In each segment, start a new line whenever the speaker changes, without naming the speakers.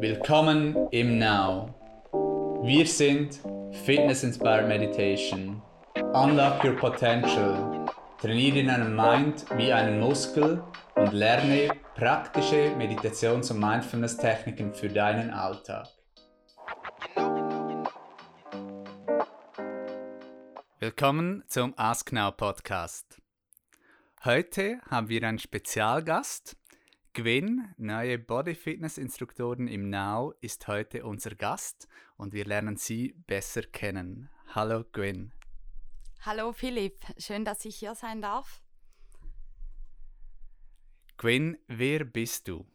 Willkommen im Now. Wir sind Fitness Inspired Meditation. Unlock your potential. Trainiere deinen Mind wie einen Muskel und lerne praktische Meditations- und Mindfulness-Techniken für deinen Alltag. Willkommen zum Ask Now Podcast. Heute haben wir einen Spezialgast. Gwen, neue Body Fitness Instruktorin im Now, ist heute unser Gast und wir lernen sie besser kennen. Hallo Gwen.
Hallo Philipp, schön, dass ich hier sein darf.
Gwen, wer bist du?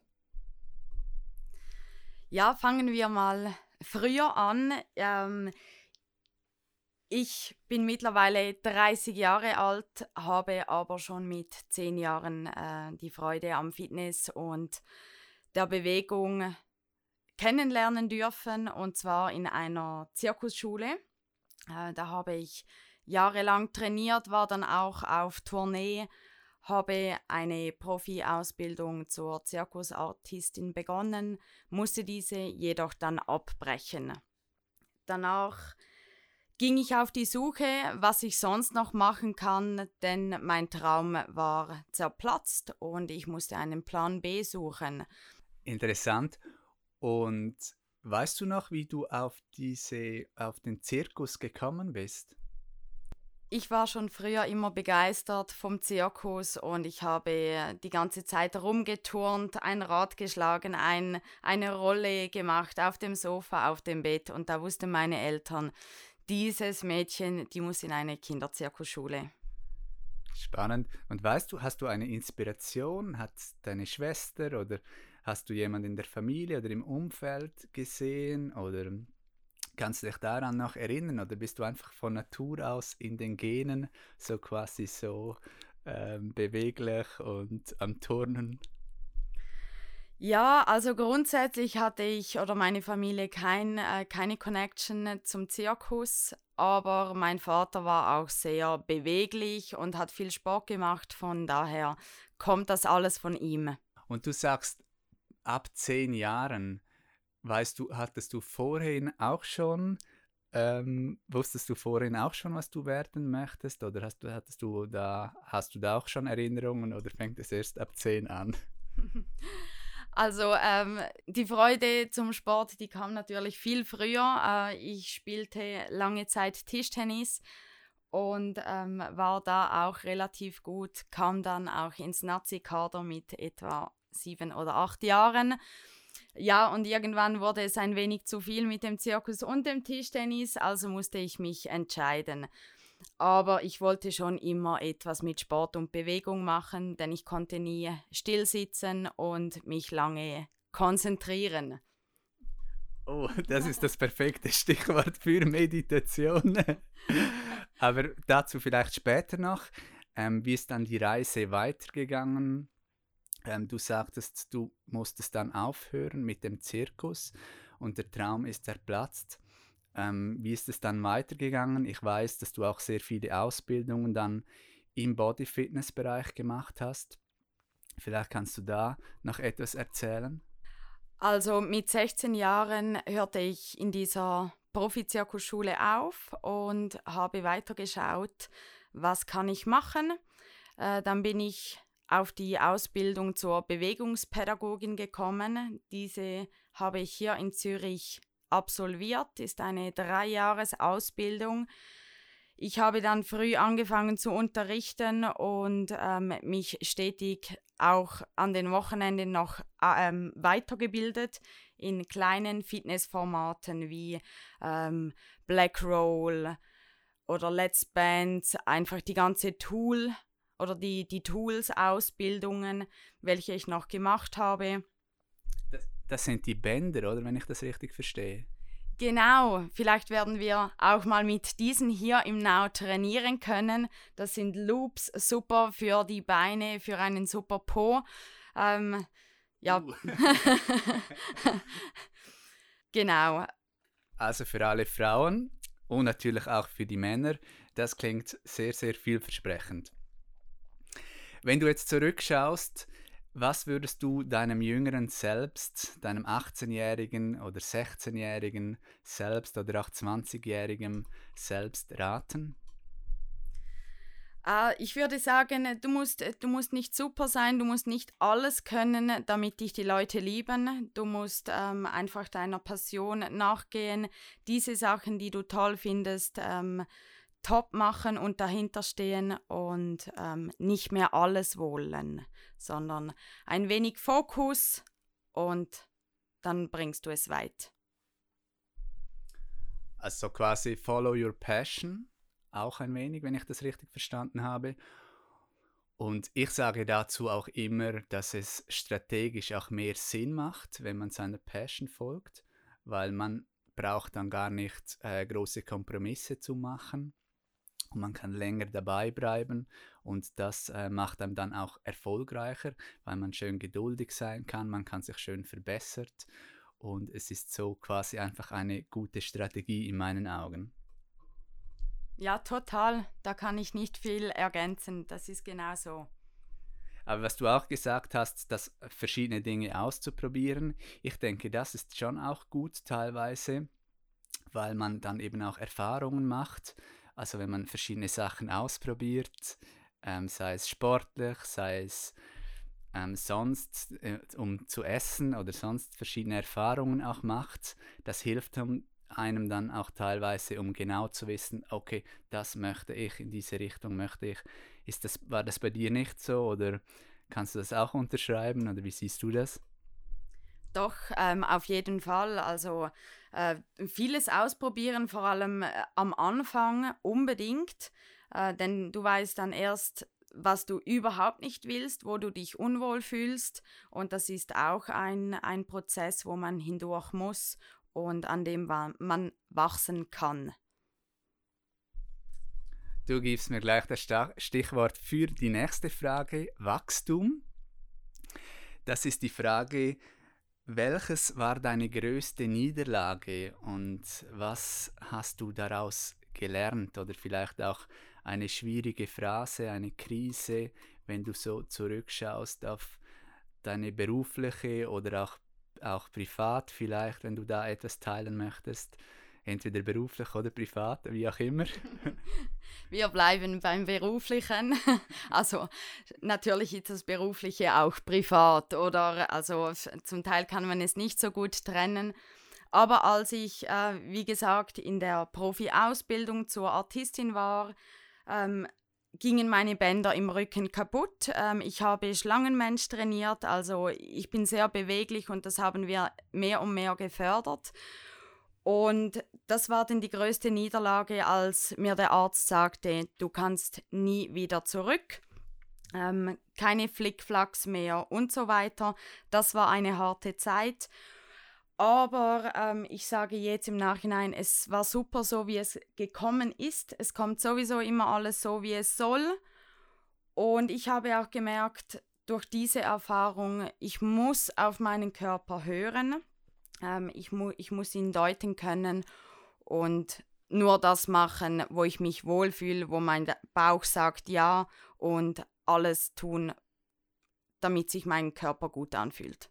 Ja, fangen wir mal früher an. Ähm, ich bin mittlerweile 30 Jahre alt, habe aber schon mit 10 Jahren äh, die Freude am Fitness und der Bewegung kennenlernen dürfen und zwar in einer Zirkusschule. Äh, da habe ich jahrelang trainiert, war dann auch auf Tournee, habe eine Profi-Ausbildung zur Zirkusartistin begonnen, musste diese jedoch dann abbrechen. Danach ging ich auf die Suche, was ich sonst noch machen kann, denn mein Traum war zerplatzt und ich musste einen Plan B suchen.
Interessant. Und weißt du noch, wie du auf diese auf den Zirkus gekommen bist?
Ich war schon früher immer begeistert vom Zirkus und ich habe die ganze Zeit rumgeturnt, ein Rad geschlagen, ein, eine Rolle gemacht auf dem Sofa, auf dem Bett und da wussten meine Eltern, dieses Mädchen, die muss in eine Kinderzirkusschule.
Spannend. Und weißt du, hast du eine Inspiration? Hat deine Schwester oder hast du jemanden in der Familie oder im Umfeld gesehen? Oder kannst du dich daran noch erinnern? Oder bist du einfach von Natur aus in den Genen so quasi so ähm, beweglich und am Turnen?
Ja, also grundsätzlich hatte ich oder meine Familie kein, äh, keine Connection zum Zirkus, aber mein Vater war auch sehr beweglich und hat viel Sport gemacht, von daher kommt das alles von ihm.
Und du sagst, ab zehn Jahren, weißt du, hattest du vorhin auch schon, ähm, wusstest du vorhin auch schon, was du werden möchtest? Oder hast du, hattest du da, hast du da auch schon Erinnerungen oder fängt es erst ab zehn an?
Also ähm, die Freude zum Sport, die kam natürlich viel früher. Äh, ich spielte lange Zeit Tischtennis und ähm, war da auch relativ gut, kam dann auch ins Nazi-Kader mit etwa sieben oder acht Jahren. Ja, und irgendwann wurde es ein wenig zu viel mit dem Zirkus und dem Tischtennis, also musste ich mich entscheiden. Aber ich wollte schon immer etwas mit Sport und Bewegung machen, denn ich konnte nie still sitzen und mich lange konzentrieren.
Oh, das ist das perfekte Stichwort für Meditation. Aber dazu vielleicht später noch. Ähm, wie ist dann die Reise weitergegangen? Ähm, du sagtest, du musstest dann aufhören mit dem Zirkus und der Traum ist zerplatzt. Ähm, wie ist es dann weitergegangen? Ich weiß, dass du auch sehr viele Ausbildungen dann im Body-Fitness-Bereich gemacht hast. Vielleicht kannst du da noch etwas erzählen.
Also mit 16 Jahren hörte ich in dieser Profizirkusschule auf und habe weitergeschaut, was kann ich machen. Äh, dann bin ich auf die Ausbildung zur Bewegungspädagogin gekommen. Diese habe ich hier in Zürich absolviert, ist eine Dreijahres-Ausbildung. Ich habe dann früh angefangen zu unterrichten und ähm, mich stetig auch an den Wochenenden noch ähm, weitergebildet in kleinen Fitnessformaten wie ähm, Black Roll oder Let's Band, einfach die ganze Tool oder die, die Tools-Ausbildungen, welche ich noch gemacht habe.
Das sind die Bänder, oder? Wenn ich das richtig verstehe.
Genau, vielleicht werden wir auch mal mit diesen hier im Now trainieren können. Das sind Loops, super für die Beine, für einen super Po. Ähm, ja. Uh. genau.
Also für alle Frauen und natürlich auch für die Männer, das klingt sehr, sehr vielversprechend. Wenn du jetzt zurückschaust, Was würdest du deinem jüngeren Selbst, deinem 18-jährigen oder 16-jährigen Selbst oder auch 20-jährigen Selbst raten?
Uh, ich würde sagen, du musst, du musst nicht super sein, du musst nicht alles können, damit dich die Leute lieben. Du musst ähm, einfach deiner Passion nachgehen, diese Sachen, die du toll findest, ähm, top machen und dahinter stehen und ähm, nicht mehr alles wollen, sondern ein wenig Fokus und dann bringst du es weit.
Also quasi follow your passion, auch ein wenig, wenn ich das richtig verstanden habe. Und ich sage dazu auch immer, dass es strategisch auch mehr Sinn macht, wenn man seiner Passion folgt, weil man braucht dann gar nicht äh, große Kompromisse zu machen und man kann länger dabei bleiben und das äh, macht einem dann auch erfolgreicher, weil man schön geduldig sein kann, man kann sich schön verbessert und es ist so quasi einfach eine gute Strategie in meinen Augen.
Ja, total. Da kann ich nicht viel ergänzen. Das ist genau so.
Aber was du auch gesagt hast, dass verschiedene Dinge auszuprobieren, ich denke, das ist schon auch gut teilweise, weil man dann eben auch Erfahrungen macht also wenn man verschiedene Sachen ausprobiert, ähm, sei es sportlich, sei es ähm, sonst, äh, um zu essen oder sonst verschiedene Erfahrungen auch macht, das hilft einem dann auch teilweise, um genau zu wissen, okay, das möchte ich, in diese Richtung möchte ich. Ist das, war das bei dir nicht so oder kannst du das auch unterschreiben oder wie siehst du das?
Doch, ähm, auf jeden Fall. Also äh, vieles ausprobieren, vor allem äh, am Anfang unbedingt, äh, denn du weißt dann erst, was du überhaupt nicht willst, wo du dich unwohl fühlst. Und das ist auch ein, ein Prozess, wo man hindurch muss und an dem man wachsen kann.
Du gibst mir gleich das Stichwort für die nächste Frage, Wachstum. Das ist die Frage, welches war deine größte Niederlage und was hast du daraus gelernt oder vielleicht auch eine schwierige Phrase, eine Krise, wenn du so zurückschaust auf deine berufliche oder auch, auch privat vielleicht, wenn du da etwas teilen möchtest? Entweder beruflich oder privat, wie auch immer.
Wir bleiben beim Beruflichen. Also natürlich ist das Berufliche auch privat oder also zum Teil kann man es nicht so gut trennen. Aber als ich, äh, wie gesagt, in der Profi-Ausbildung zur Artistin war, ähm, gingen meine Bänder im Rücken kaputt. Ähm, ich habe Schlangenmensch trainiert, also ich bin sehr beweglich und das haben wir mehr und mehr gefördert. Und das war dann die größte Niederlage, als mir der Arzt sagte, du kannst nie wieder zurück, ähm, keine Flickflacks mehr und so weiter. Das war eine harte Zeit. Aber ähm, ich sage jetzt im Nachhinein, es war super so, wie es gekommen ist. Es kommt sowieso immer alles so, wie es soll. Und ich habe auch gemerkt, durch diese Erfahrung, ich muss auf meinen Körper hören. Ähm, ich, mu ich muss ihn deuten können und nur das machen, wo ich mich wohlfühle, wo mein Bauch sagt ja und alles tun, damit sich mein Körper gut anfühlt.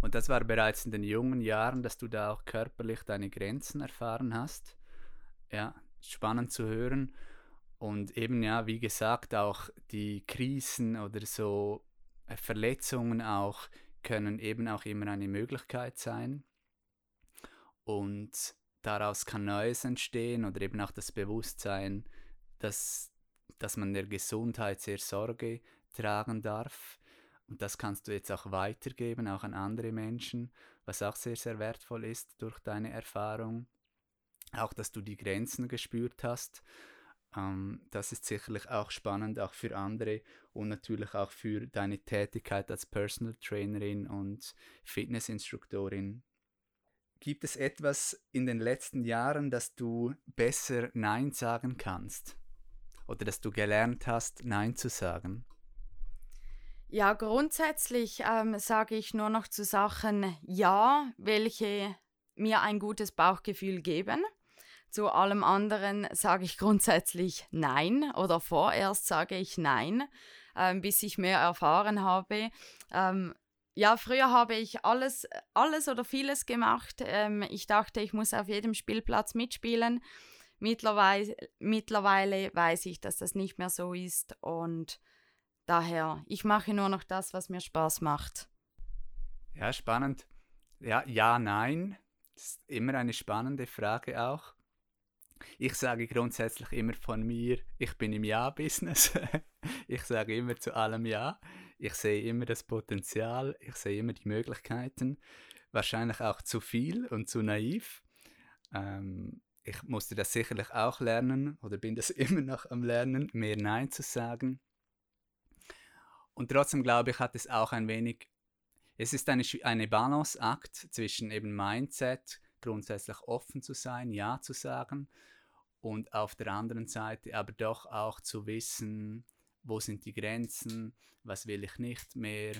Und das war bereits in den jungen Jahren, dass du da auch körperlich deine Grenzen erfahren hast. Ja, spannend zu hören. Und eben ja, wie gesagt, auch die Krisen oder so Verletzungen auch können eben auch immer eine Möglichkeit sein. Und daraus kann Neues entstehen oder eben auch das Bewusstsein, dass, dass man der Gesundheit sehr Sorge tragen darf. Und das kannst du jetzt auch weitergeben, auch an andere Menschen, was auch sehr, sehr wertvoll ist durch deine Erfahrung. Auch, dass du die Grenzen gespürt hast ähm, das ist sicherlich auch spannend, auch für andere und natürlich auch für deine Tätigkeit als Personal Trainerin und Fitnessinstruktorin. Gibt es etwas in den letzten Jahren, dass du besser Nein sagen kannst? Oder dass du gelernt hast, Nein zu sagen?
Ja, grundsätzlich ähm, sage ich nur noch zu Sachen Ja, welche mir ein gutes Bauchgefühl geben. Zu allem anderen sage ich grundsätzlich Nein oder vorerst sage ich Nein. ähm, bis ich mehr erfahren habe. Ähm, ja, früher habe ich alles, alles oder vieles gemacht. Ähm, ich dachte, ich muss auf jedem Spielplatz mitspielen. Mittlerweile, mittlerweile weiß ich, dass das nicht mehr so ist und daher, ich mache nur noch das, was mir Spaß macht.
Ja, spannend. Ja, ja, nein. Das ist immer eine spannende Frage auch. Ich sage grundsätzlich immer von mir, ich bin im Ja-Business. ich sage immer zu allem Ja. Ich sehe immer das Potenzial, ich sehe immer die Möglichkeiten. Wahrscheinlich auch zu viel und zu naiv. Ähm, ich musste das sicherlich auch lernen oder bin das immer noch am Lernen, mehr Nein zu sagen. Und trotzdem glaube ich, hat es auch ein wenig, es ist eine, eine Balanceakt zwischen eben Mindset, grundsätzlich offen zu sein, Ja zu sagen und auf der anderen Seite aber doch auch zu wissen, wo sind die Grenzen, was will ich nicht mehr,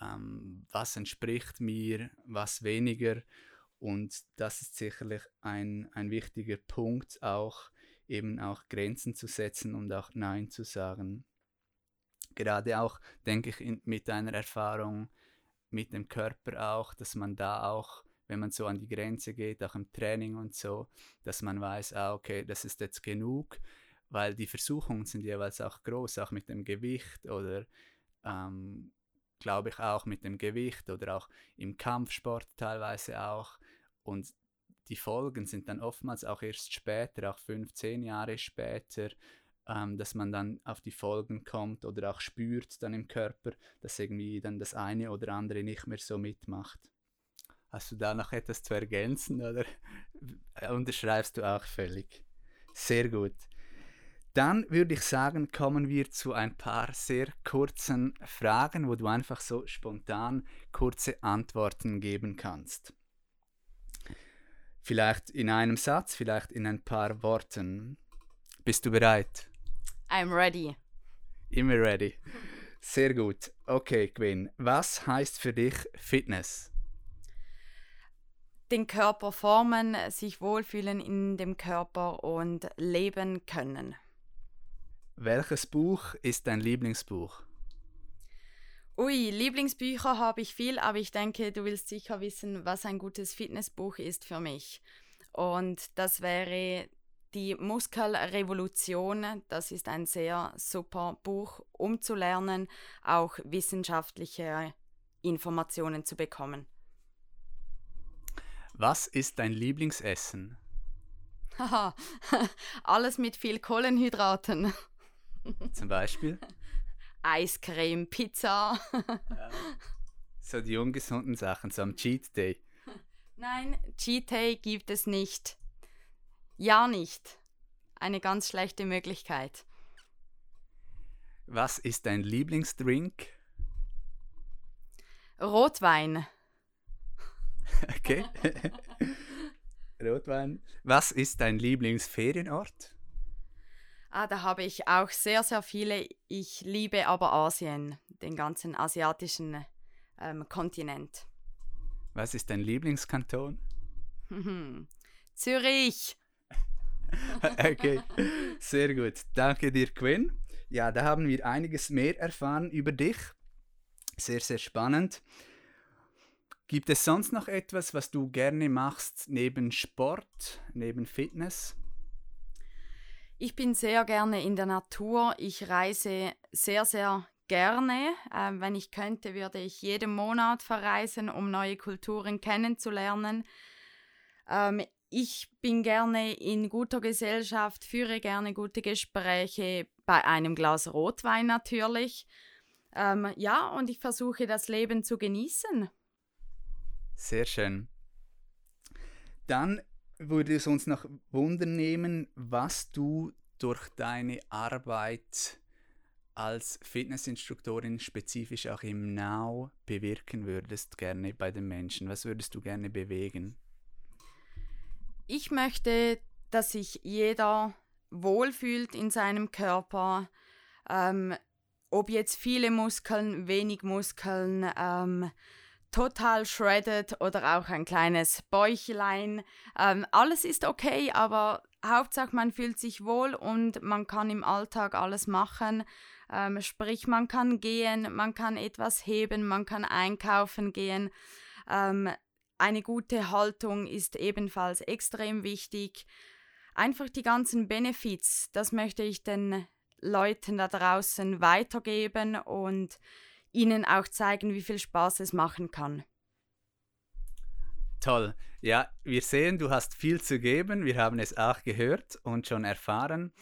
ähm, was entspricht mir, was weniger. Und das ist sicherlich ein, ein wichtiger Punkt, auch eben auch Grenzen zu setzen und auch Nein zu sagen. Gerade auch, denke ich, in, mit einer Erfahrung mit dem Körper auch, dass man da auch wenn man so an die Grenze geht, auch im Training und so, dass man weiß, ah, okay, das ist jetzt genug, weil die Versuchungen sind jeweils auch groß, auch mit dem Gewicht oder ähm, glaube ich auch mit dem Gewicht oder auch im Kampfsport teilweise auch. Und die Folgen sind dann oftmals auch erst später, auch fünf, zehn Jahre später, ähm, dass man dann auf die Folgen kommt oder auch spürt dann im Körper, dass irgendwie dann das eine oder andere nicht mehr so mitmacht. Hast du da noch etwas zu ergänzen oder unterschreibst du auch völlig? Sehr gut. Dann würde ich sagen, kommen wir zu ein paar sehr kurzen Fragen, wo du einfach so spontan kurze Antworten geben kannst. Vielleicht in einem Satz, vielleicht in ein paar Worten. Bist du bereit?
I'm ready.
Immer ready. Sehr gut. Okay, Quinn. Was heißt für dich Fitness?
Den Körper formen, sich wohlfühlen in dem Körper und leben können.
Welches Buch ist dein Lieblingsbuch?
Ui, Lieblingsbücher habe ich viel, aber ich denke, du willst sicher wissen, was ein gutes Fitnessbuch ist für mich. Und das wäre die Muskelrevolution. Das ist ein sehr super Buch, um zu lernen, auch wissenschaftliche Informationen zu bekommen.
Was ist dein Lieblingsessen?
Haha, alles mit viel Kohlenhydraten.
Zum Beispiel?
Eiscreme, Pizza.
ja. So die ungesunden Sachen, so am Cheat Day.
Nein, Cheat Day gibt es nicht. Ja, nicht. Eine ganz schlechte Möglichkeit.
Was ist dein Lieblingsdrink?
Rotwein.
Okay. Rotwein. Was ist dein Lieblingsferienort?
Ah, da habe ich auch sehr, sehr viele. Ich liebe aber Asien, den ganzen asiatischen ähm, Kontinent.
Was ist dein Lieblingskanton?
Zürich.
okay, sehr gut. Danke dir, Quinn. Ja, da haben wir einiges mehr erfahren über dich. Sehr, sehr spannend. Gibt es sonst noch etwas, was du gerne machst neben Sport, neben Fitness?
Ich bin sehr gerne in der Natur. Ich reise sehr, sehr gerne. Ähm, wenn ich könnte, würde ich jeden Monat verreisen, um neue Kulturen kennenzulernen. Ähm, ich bin gerne in guter Gesellschaft, führe gerne gute Gespräche, bei einem Glas Rotwein natürlich. Ähm, ja, und ich versuche das Leben zu genießen.
Sehr schön. Dann würde es uns noch wundern nehmen, was du durch deine Arbeit als Fitnessinstruktorin spezifisch auch im Now bewirken würdest, gerne bei den Menschen. Was würdest du gerne bewegen?
Ich möchte, dass sich jeder wohlfühlt in seinem Körper. Ähm, ob jetzt viele Muskeln, wenig Muskeln, ähm, total shredded oder auch ein kleines Bäuchlein. Ähm, alles ist okay, aber Hauptsache, man fühlt sich wohl und man kann im Alltag alles machen. Ähm, sprich, man kann gehen, man kann etwas heben, man kann einkaufen gehen. Ähm, eine gute Haltung ist ebenfalls extrem wichtig. Einfach die ganzen Benefits, das möchte ich den Leuten da draußen weitergeben und ihnen auch zeigen, wie viel Spaß es machen kann.
Toll. Ja, wir sehen, du hast viel zu geben. Wir haben es auch gehört und schon erfahren.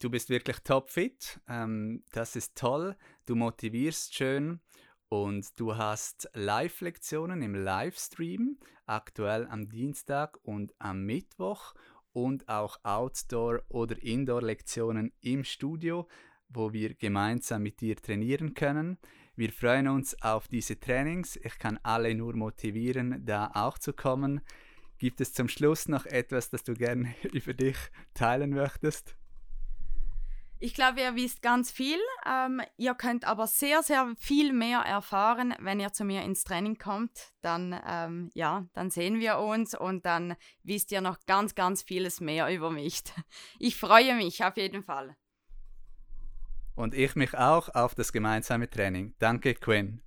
Du bist wirklich topfit. Ähm, das ist toll. Du motivierst schön und du hast Live-Lektionen im Livestream, aktuell am Dienstag und am Mittwoch und auch Outdoor- oder Indoor-Lektionen im Studio, wo wir gemeinsam mit dir trainieren können. Wir freuen uns auf diese Trainings. Ich kann alle nur motivieren, da auch zu kommen. Gibt es zum Schluss noch etwas, das du gerne über dich teilen möchtest?
Ich glaube, ihr wisst ganz viel. Ähm, ihr könnt aber sehr, sehr viel mehr erfahren, wenn ihr zu mir ins Training kommt. Dann, ähm, ja, dann sehen wir uns und dann wisst ihr noch ganz, ganz vieles mehr über mich. Ich freue mich auf jeden Fall.
Und ich mich auch auf das gemeinsame Training. Danke, Quinn.